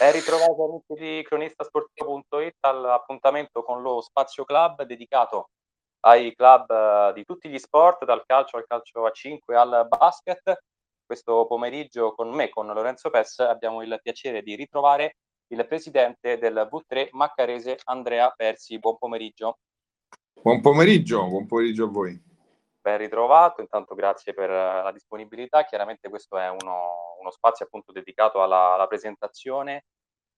Ben ritrovati amici di cronistasportivo.it all'appuntamento con lo Spazio Club dedicato ai club eh, di tutti gli sport, dal calcio al calcio a 5 al basket. Questo pomeriggio con me, con Lorenzo Pes, abbiamo il piacere di ritrovare il presidente del V3 Maccarese, Andrea Persi. Buon pomeriggio. Buon pomeriggio, buon pomeriggio a voi. Ben ritrovato, intanto grazie per la disponibilità. Chiaramente questo è uno, uno spazio appunto dedicato alla, alla presentazione,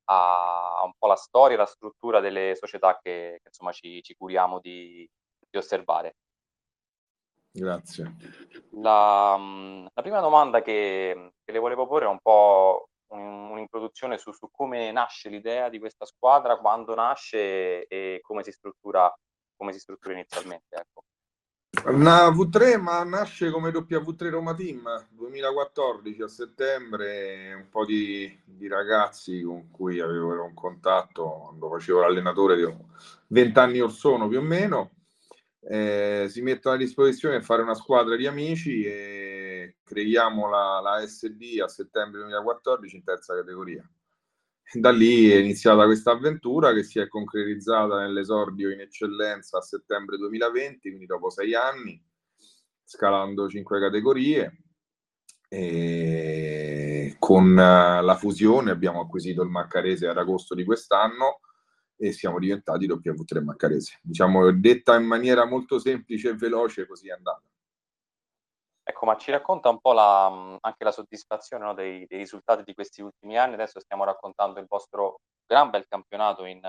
a, a, un po' la storia, la struttura delle società che, che insomma ci, ci curiamo di, di, osservare. Grazie. La, la prima domanda che, che, le volevo porre è un po' un, un'introduzione su, su, come nasce l'idea di questa squadra, quando nasce e come si struttura, come si struttura inizialmente. Ecco. Una V3 ma nasce come W3 Roma Team 2014 a settembre, un po' di, di ragazzi con cui avevo un contatto quando facevo l'allenatore di 20 anni or sono più o meno, eh, si mettono a disposizione per fare una squadra di amici e creiamo la, la SD a settembre 2014 in terza categoria da lì è iniziata questa avventura che si è concretizzata nell'esordio in eccellenza a settembre 2020, quindi dopo sei anni, scalando cinque categorie. E con la fusione abbiamo acquisito il Maccarese ad agosto di quest'anno e siamo diventati W3 Maccarese. Diciamo detta in maniera molto semplice e veloce, così è andata. Ecco, ma ci racconta un po' la, anche la soddisfazione no, dei, dei, risultati di questi ultimi anni. Adesso stiamo raccontando il vostro gran bel campionato in,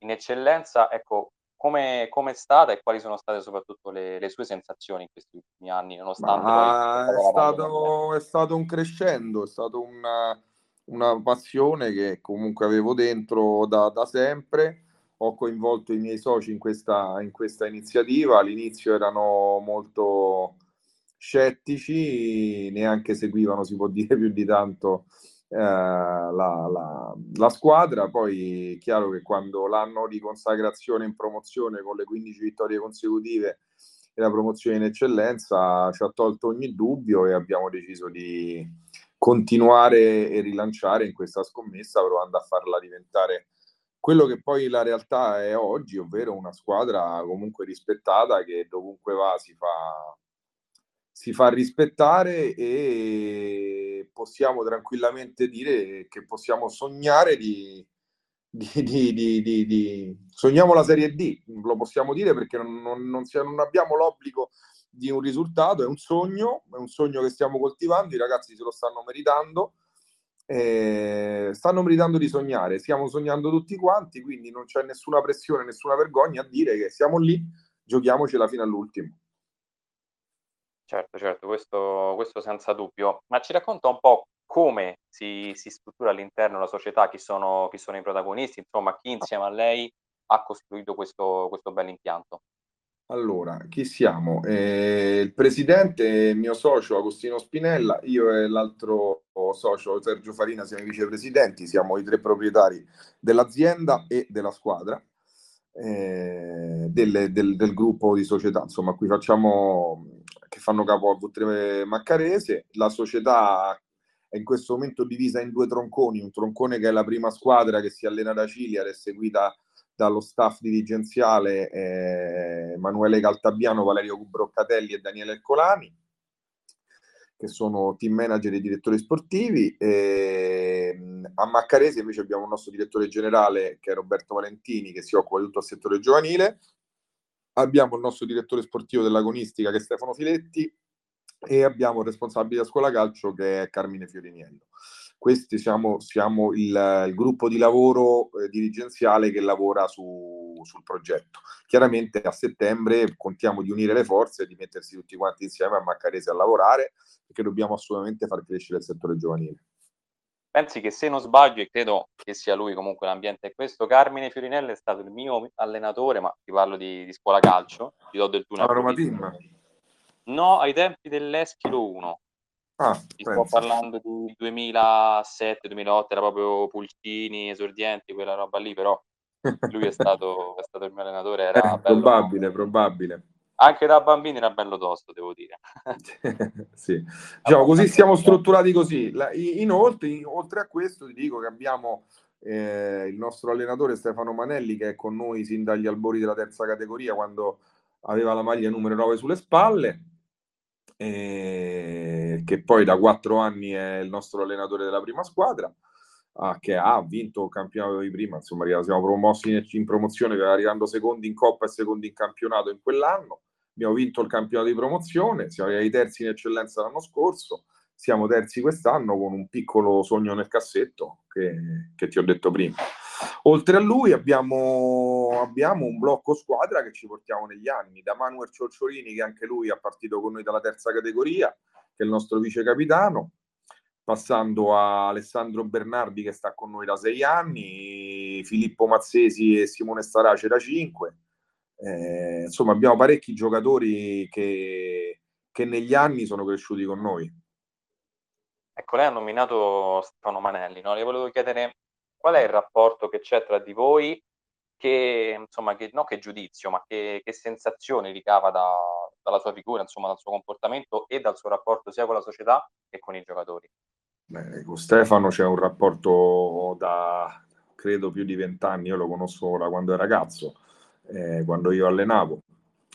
in eccellenza. Ecco, come è stata e quali sono state soprattutto le, le sue sensazioni in questi ultimi anni, nonostante poi... È stato, è stato, un crescendo, è stata una, una, passione che comunque avevo dentro da, da sempre. Ho coinvolto i miei soci in questa, in questa iniziativa. All'inizio erano molto scettici, neanche seguivano, si può dire più di tanto, eh, la, la, la, squadra. Poi è chiaro che quando l'anno di consacrazione in promozione con le 15 vittorie consecutive e la promozione in eccellenza ci ha tolto ogni dubbio e abbiamo deciso di continuare e rilanciare in questa scommessa provando a farla diventare quello che poi la realtà è oggi, ovvero una squadra comunque rispettata che dovunque va si fa, si fa rispettare e possiamo tranquillamente dire che possiamo sognare di, di, di, di sogniamo la Serie D, lo possiamo dire perché non, non, non, non, abbiamo l'obbligo di un risultato, è un sogno, è un sogno che stiamo coltivando, i ragazzi se lo stanno meritando, eh, stanno meritando di sognare, stiamo sognando tutti quanti, quindi non c'è nessuna pressione, nessuna vergogna a dire che siamo lì, giochiamocela fino all'ultimo. Certo, certo, questo, questo senza dubbio. Ma ci racconta un po' come si, si struttura all'interno la società, chi sono, chi sono i protagonisti, insomma, chi insieme a lei ha costruito questo, questo bel impianto. Allora, chi siamo? Eh, il presidente mio socio Agostino Spinella, io e l'altro socio Sergio Farina siamo i vicepresidenti, siamo i tre proprietari dell'azienda e della squadra, eh, del, del, del, gruppo di società, insomma, qui facciamo che fanno capo a V3 Maccarese. La società è in questo momento divisa in due tronconi, un troncone che è la prima squadra che si allena da Cilia ed è seguita dallo staff dirigenziale eh, Emanuele Caltabiano, Valerio Broccatelli e Daniele Ercolani, che sono team manager e direttori sportivi. E, a Maccarese invece abbiamo il nostro direttore generale che è Roberto Valentini, che si occupa di tutto il settore giovanile, abbiamo il nostro direttore sportivo dell'agonistica che è Stefano Filetti e abbiamo il responsabile della scuola calcio che è Carmine Fioriniello. Questi siamo, siamo il, il, gruppo di lavoro eh, dirigenziale che lavora su, sul progetto. Chiaramente a settembre contiamo di unire le forze e di mettersi tutti quanti insieme a Maccarese a lavorare perché dobbiamo assolutamente far crescere il settore giovanile. Pensi che se non sbaglio, e credo che sia lui comunque l'ambiente è questo, Carmine Fiorinelli è stato il mio allenatore, ma ti parlo di, di scuola calcio, ti do del tunnel. Roma Team? No, ai tempi dell'Eschilo 1. Ah, ti sto parlando di 2007-2008, era proprio Pulcini, esordienti, quella roba lì, però lui è stato, è stato il mio allenatore. Era eh, probabile, probabile. Anche da bambini era bello tosto, devo dire. sì. Diciamo, così siamo strutturati così. inoltre, oltre a questo, ti dico che abbiamo eh, il nostro allenatore Stefano Manelli, che è con noi sin dagli albori della terza categoria, quando aveva la maglia numero 9 sulle spalle, eh, che poi da quattro anni è il nostro allenatore della prima squadra. Ah, che ha vinto il campionato di prima, insomma, siamo promossi in, in promozione, arrivando secondi in Coppa e secondi in campionato in quell'anno abbiamo vinto il campionato di promozione, siamo arrivati terzi in eccellenza l'anno scorso, siamo terzi quest'anno con un piccolo sogno nel cassetto che, che ti ho detto prima. Oltre a lui abbiamo, abbiamo, un blocco squadra che ci portiamo negli anni, da Manuel Ciorciolini che anche lui ha partito con noi dalla terza categoria, che è il nostro vice capitano, passando a Alessandro Bernardi che sta con noi da sei anni, Filippo Mazzesi e Simone Starace da cinque, eh, insomma, abbiamo parecchi giocatori che, che negli anni sono cresciuti con noi. Ecco, lei ha nominato Stefano Manelli, no? Le volevo chiedere qual è il rapporto che c'è tra di voi, che, insomma, che, no che giudizio, ma che, che sensazioni ricava da, dalla sua figura, insomma, dal suo comportamento e dal suo rapporto sia con la società che con i giocatori. Beh, con Stefano c'è un rapporto da, credo, più di vent'anni, io lo conosco da quando è ragazzo eh, quando io allenavo.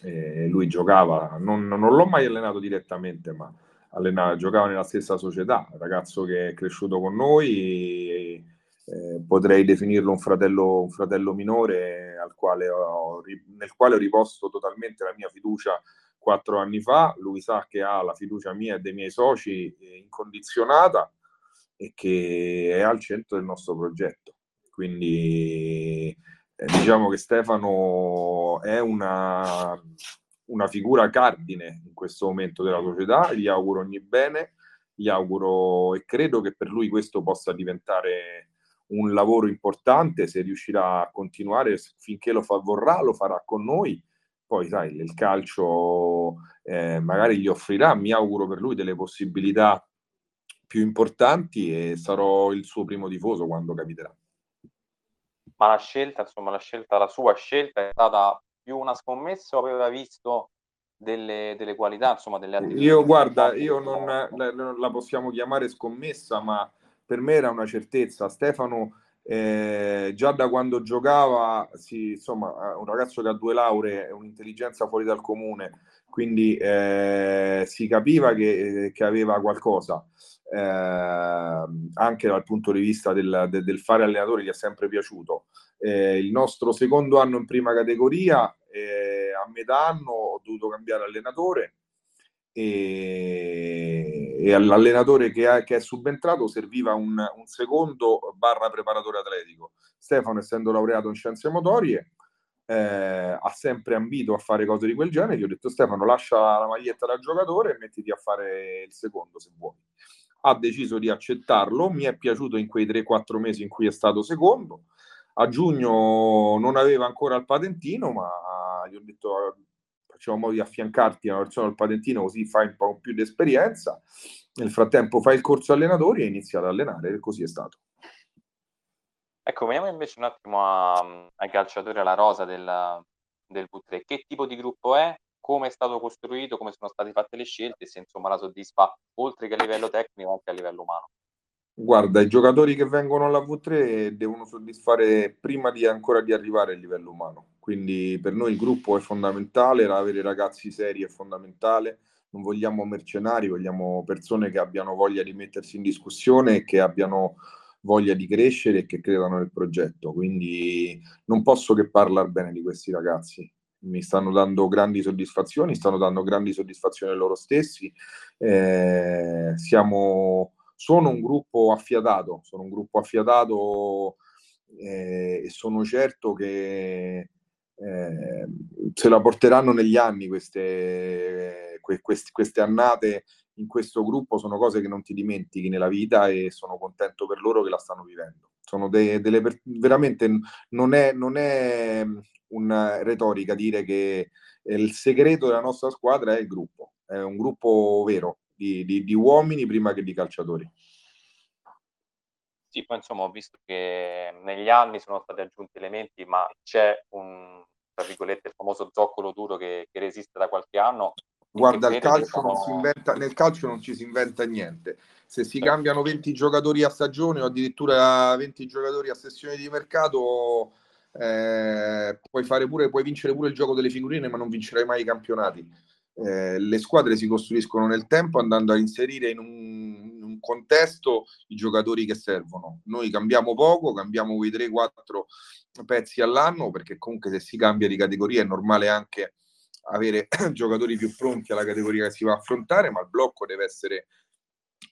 Eh, lui giocava, non, non, l'ho mai allenato direttamente, ma allenava, giocava nella stessa società, ragazzo che è cresciuto con noi, e, eh, potrei definirlo un fratello, un fratello minore quale ho, nel quale ho riposto totalmente la mia fiducia quattro anni fa. Lui sa che ha la fiducia mia e dei miei soci eh, incondizionata e che è al centro del nostro progetto. Quindi eh, diciamo che Stefano è una, una figura cardine in questo momento della società, gli auguro ogni bene, gli auguro e credo che per lui questo possa diventare un lavoro importante, se riuscirà a continuare finché lo fa, vorrà, lo farà con noi. Poi, sai, il calcio eh, magari gli offrirà, mi auguro per lui delle possibilità più importanti e sarò il suo primo tifoso quando capiterà ma la scelta, insomma, la scelta, la sua scelta è stata più una scommessa o aveva visto delle, delle qualità, insomma, delle attività? Io, guarda, io non la, la, possiamo chiamare scommessa, ma per me era una certezza. Stefano, eh, già da quando giocava, sì, insomma, un ragazzo che ha due lauree, un'intelligenza fuori dal comune, quindi eh, si capiva che, che aveva qualcosa eh, anche dal punto di vista del, del, del, fare allenatore gli è sempre piaciuto. Eh, il nostro secondo anno in prima categoria, eh, a metà anno ho dovuto cambiare allenatore e, e all'allenatore che, ha, che, è subentrato serviva un, un secondo barra preparatore atletico. Stefano, essendo laureato in scienze motorie, eh, ha sempre ambito a fare cose di quel genere. Gli ho detto Stefano, lascia la maglietta da giocatore e mettiti a fare il secondo se vuoi ha deciso di accettarlo, mi è piaciuto in quei 3-4 mesi in cui è stato secondo, a giugno non aveva ancora il patentino, ma gli ho detto facciamo modo di affiancarti una persona al patentino così fai un po' più di esperienza, nel frattempo fai il corso allenatori e inizi ad allenare così è stato. Ecco, veniamo invece un attimo a, ai calciatori alla rosa del, del V3. Che tipo di gruppo è? come è stato costruito, come sono state fatte le scelte se insomma la soddisfa oltre che a livello tecnico anche a livello umano. Guarda, i giocatori che vengono alla V3 devono soddisfare prima di ancora di arrivare al livello umano. Quindi per noi il gruppo è fondamentale, avere ragazzi seri è fondamentale. Non vogliamo mercenari, vogliamo persone che abbiano voglia di mettersi in discussione e che abbiano voglia di crescere e che credano nel progetto. Quindi non posso che parlare bene di questi ragazzi mi stanno dando grandi soddisfazioni, stanno dando grandi soddisfazioni loro stessi. Eh, siamo, sono un gruppo affiatato, sono un gruppo affiatato eh, e sono certo che eh, se la porteranno negli anni queste, que, queste, queste annate in questo gruppo sono cose che non ti dimentichi nella vita e sono contento per loro che la stanno vivendo. Sono de, delle veramente non è, non è una retorica dire che il segreto della nostra squadra è il gruppo, è un gruppo vero di, di, di uomini prima che di calciatori. Sì, poi insomma ho visto che negli anni sono stati aggiunti elementi, ma c'è un, tra virgolette, il famoso zoccolo duro che, che resiste da qualche anno. Guarda, il calcio non si inventa, nel calcio non ci si inventa niente. Se si cambiano 20 giocatori a stagione o addirittura 20 giocatori a sessione di mercato, eh, puoi, fare pure, puoi vincere pure il gioco delle figurine, ma non vincerai mai i campionati. Eh, le squadre si costruiscono nel tempo andando a inserire in un, in un, contesto i giocatori che servono. Noi cambiamo poco, cambiamo quei 3-4 pezzi all'anno, perché comunque se si cambia di categoria è normale anche avere giocatori più pronti alla categoria che si va a affrontare, ma il blocco deve essere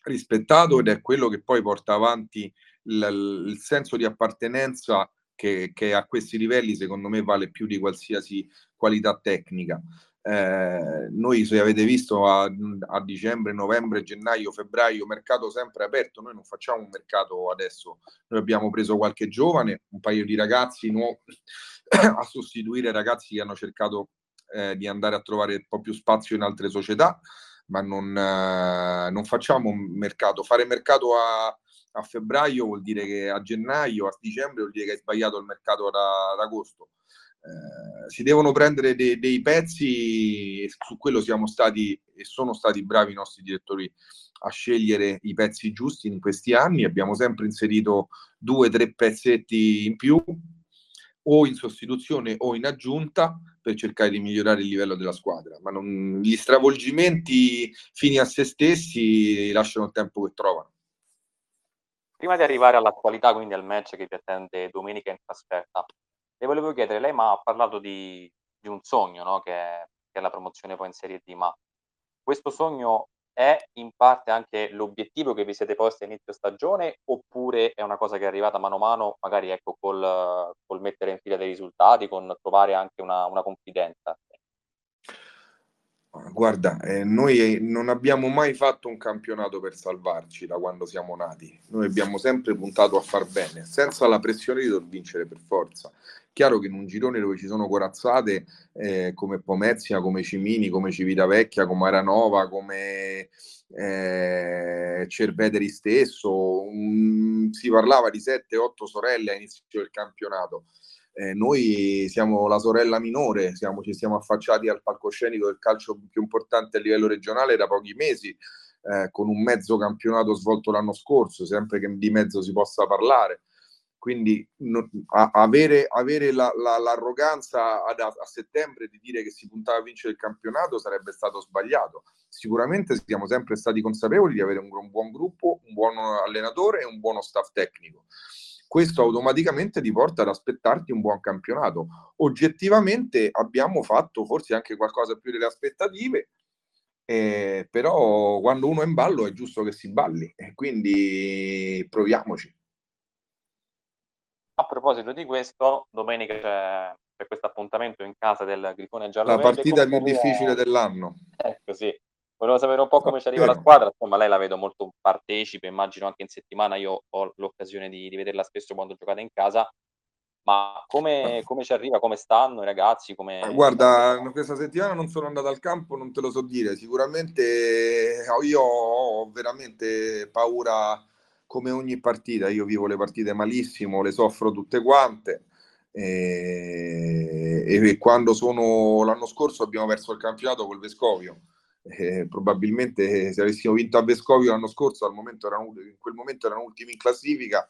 rispettato ed è quello che poi porta avanti il, il senso di appartenenza che, che, a questi livelli secondo me vale più di qualsiasi qualità tecnica. Eh, noi se avete visto a, a, dicembre, novembre, gennaio, febbraio, mercato sempre aperto, noi non facciamo un mercato adesso, noi abbiamo preso qualche giovane, un paio di ragazzi nuovi a sostituire ragazzi che hanno cercato eh, di andare a trovare un po' più spazio in altre società, ma non, eh, non facciamo mercato. Fare mercato a, a, febbraio vuol dire che a gennaio, a dicembre vuol dire che hai sbagliato il mercato ad, ad agosto. Eh, si devono prendere dei, dei pezzi e su quello siamo stati e sono stati bravi i nostri direttori a scegliere i pezzi giusti in questi anni. Abbiamo sempre inserito due o tre pezzetti in più o in sostituzione o in aggiunta per cercare di migliorare il livello della squadra, ma non, gli stravolgimenti fini a se stessi lasciano il tempo che trovano. Prima di arrivare all'attualità, quindi al match che vi attende domenica in trasferta, le volevo chiedere, lei ma ha parlato di, di un sogno, no? che, è, che, è, la promozione poi in Serie D, ma questo sogno è in parte anche l'obiettivo che vi siete posti a inizio stagione oppure è una cosa che è arrivata mano a mano, magari ecco, col, col mettere in fila dei risultati, con trovare anche una, una confidenza? Guarda, eh, noi non abbiamo mai fatto un campionato per salvarci da quando siamo nati. Noi abbiamo sempre puntato a far bene, senza la pressione di dover vincere per forza. Chiaro che in un girone dove ci sono corazzate eh, come Pomezia, come Cimini, come Civitavecchia, come Aranova, come eh, Cerveteri stesso, um, si parlava di 7-8 sorelle a inizio del campionato eh, noi siamo la sorella minore, siamo, ci siamo affacciati al palcoscenico del calcio più importante a livello regionale da pochi mesi, eh, con un mezzo campionato svolto l'anno scorso, sempre che di mezzo si possa parlare. Quindi no, a, avere, avere la, la, l'arroganza ad, a, settembre di dire che si puntava a vincere il campionato sarebbe stato sbagliato. Sicuramente siamo sempre stati consapevoli di avere un, un buon gruppo, un buon allenatore e un buono staff tecnico questo automaticamente ti porta ad aspettarti un buon campionato. Oggettivamente abbiamo fatto forse anche qualcosa più delle aspettative, eh, però quando uno è in ballo è giusto che si balli e quindi proviamoci. A proposito di questo, domenica c'è, c'è questo appuntamento in casa del Grifone Giallo. La partita più difficile dell'anno. Ecco sì, Volevo sapere un po' come ci arriva la squadra, insomma lei la vedo molto partecipe, immagino anche in settimana, io ho l'occasione di, di vederla spesso quando giocate in casa, ma come, come, ci arriva, come stanno i ragazzi? Come... Guarda, questa settimana non sono andato al campo, non te lo so dire, sicuramente io ho veramente paura come ogni partita, io vivo le partite malissimo, le soffro tutte quante. E, e quando sono l'anno scorso abbiamo perso il campionato col Vescovio eh, probabilmente se avessimo vinto a Vescovio l'anno scorso, erano, in quel momento erano ultimi in classifica,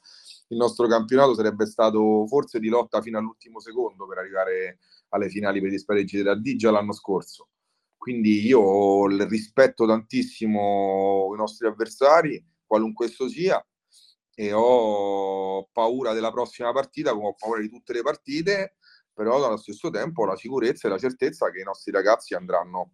il nostro campionato sarebbe stato forse di lotta fino all'ultimo secondo per arrivare alle finali per gli spareggi della D già l'anno scorso. Quindi io rispetto tantissimo i nostri avversari, qualunque esso sia, e ho paura della prossima partita come ho paura di tutte le partite, però allo stesso tempo ho la sicurezza e la certezza che i nostri ragazzi andranno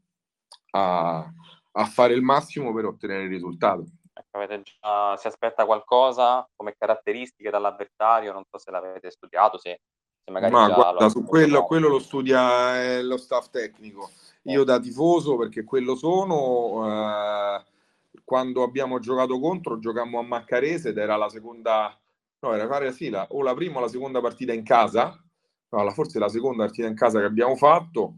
a, a fare il massimo per ottenere il risultato. Ecco, già, si aspetta qualcosa come caratteristiche dall'avversario? Non so se l'avete studiato, se, se magari Ma guarda, su quello, quello, lo studia eh, lo staff tecnico. Io da tifoso, perché quello sono, eh, quando abbiamo giocato contro, giocammo a Maccarese ed era la seconda, no, era sì, la, o la prima o la seconda partita in casa, no, forse la seconda partita in casa che abbiamo fatto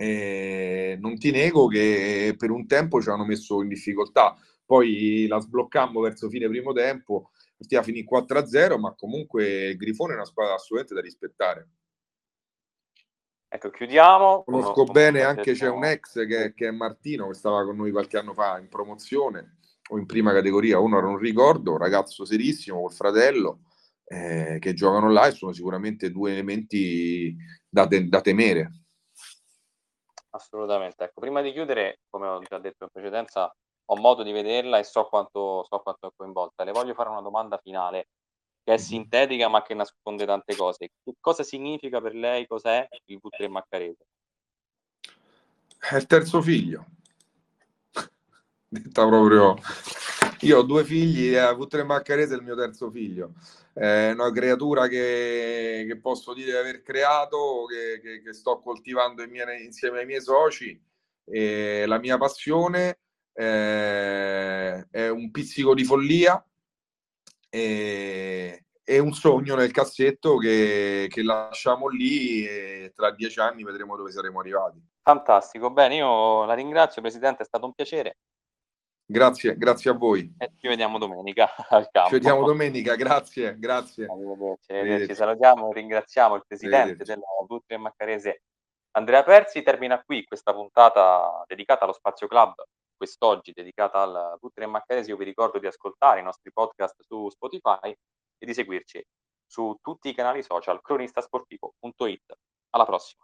eh, non ti nego che per un tempo ci hanno messo in difficoltà, poi la sbloccammo verso fine primo tempo, partita finì 4-0, ma comunque il Grifone è una squadra assolutamente da rispettare. Ecco, chiudiamo. Conosco con, bene, anche c'è un ex che, che, è Martino, che stava con noi qualche anno fa in promozione o in prima categoria, uno non ricordo, ragazzo serissimo col fratello, eh, che giocano là e sono sicuramente due elementi da, te- da temere. Assolutamente. Ecco, prima di chiudere, come ho già detto in precedenza, ho modo di vederla e so quanto, so quanto è coinvolta. Le voglio fare una domanda finale che è sintetica ma che nasconde tante cose. Che cosa significa per lei, cos'è il V3 Maccarese? È il terzo figlio. Detta proprio... Io ho due figli e V3 Maccarese è il mio terzo figlio. È una creatura che, che posso dire di aver creato, che, che, che sto coltivando in insieme ai miei soci. E la mia passione eh, è un pizzico di follia e, e, un sogno nel cassetto che, che lasciamo lì e tra dieci anni vedremo dove saremo arrivati. Fantastico, bene, io la ringrazio Presidente, è stato un piacere. Grazie, grazie a voi. E ci vediamo domenica al campo. Ci vediamo domenica, grazie, grazie. Ci salutiamo, ringraziamo il Presidente della Putri Maccarese Andrea Persi. Termina qui questa puntata dedicata allo Spazio Club quest'oggi dedicata al Putri Maccarese, io vi ricordo di ascoltare i nostri podcast su Spotify e di seguirci su tutti i canali social cronistasportivo.it. Alla prossima.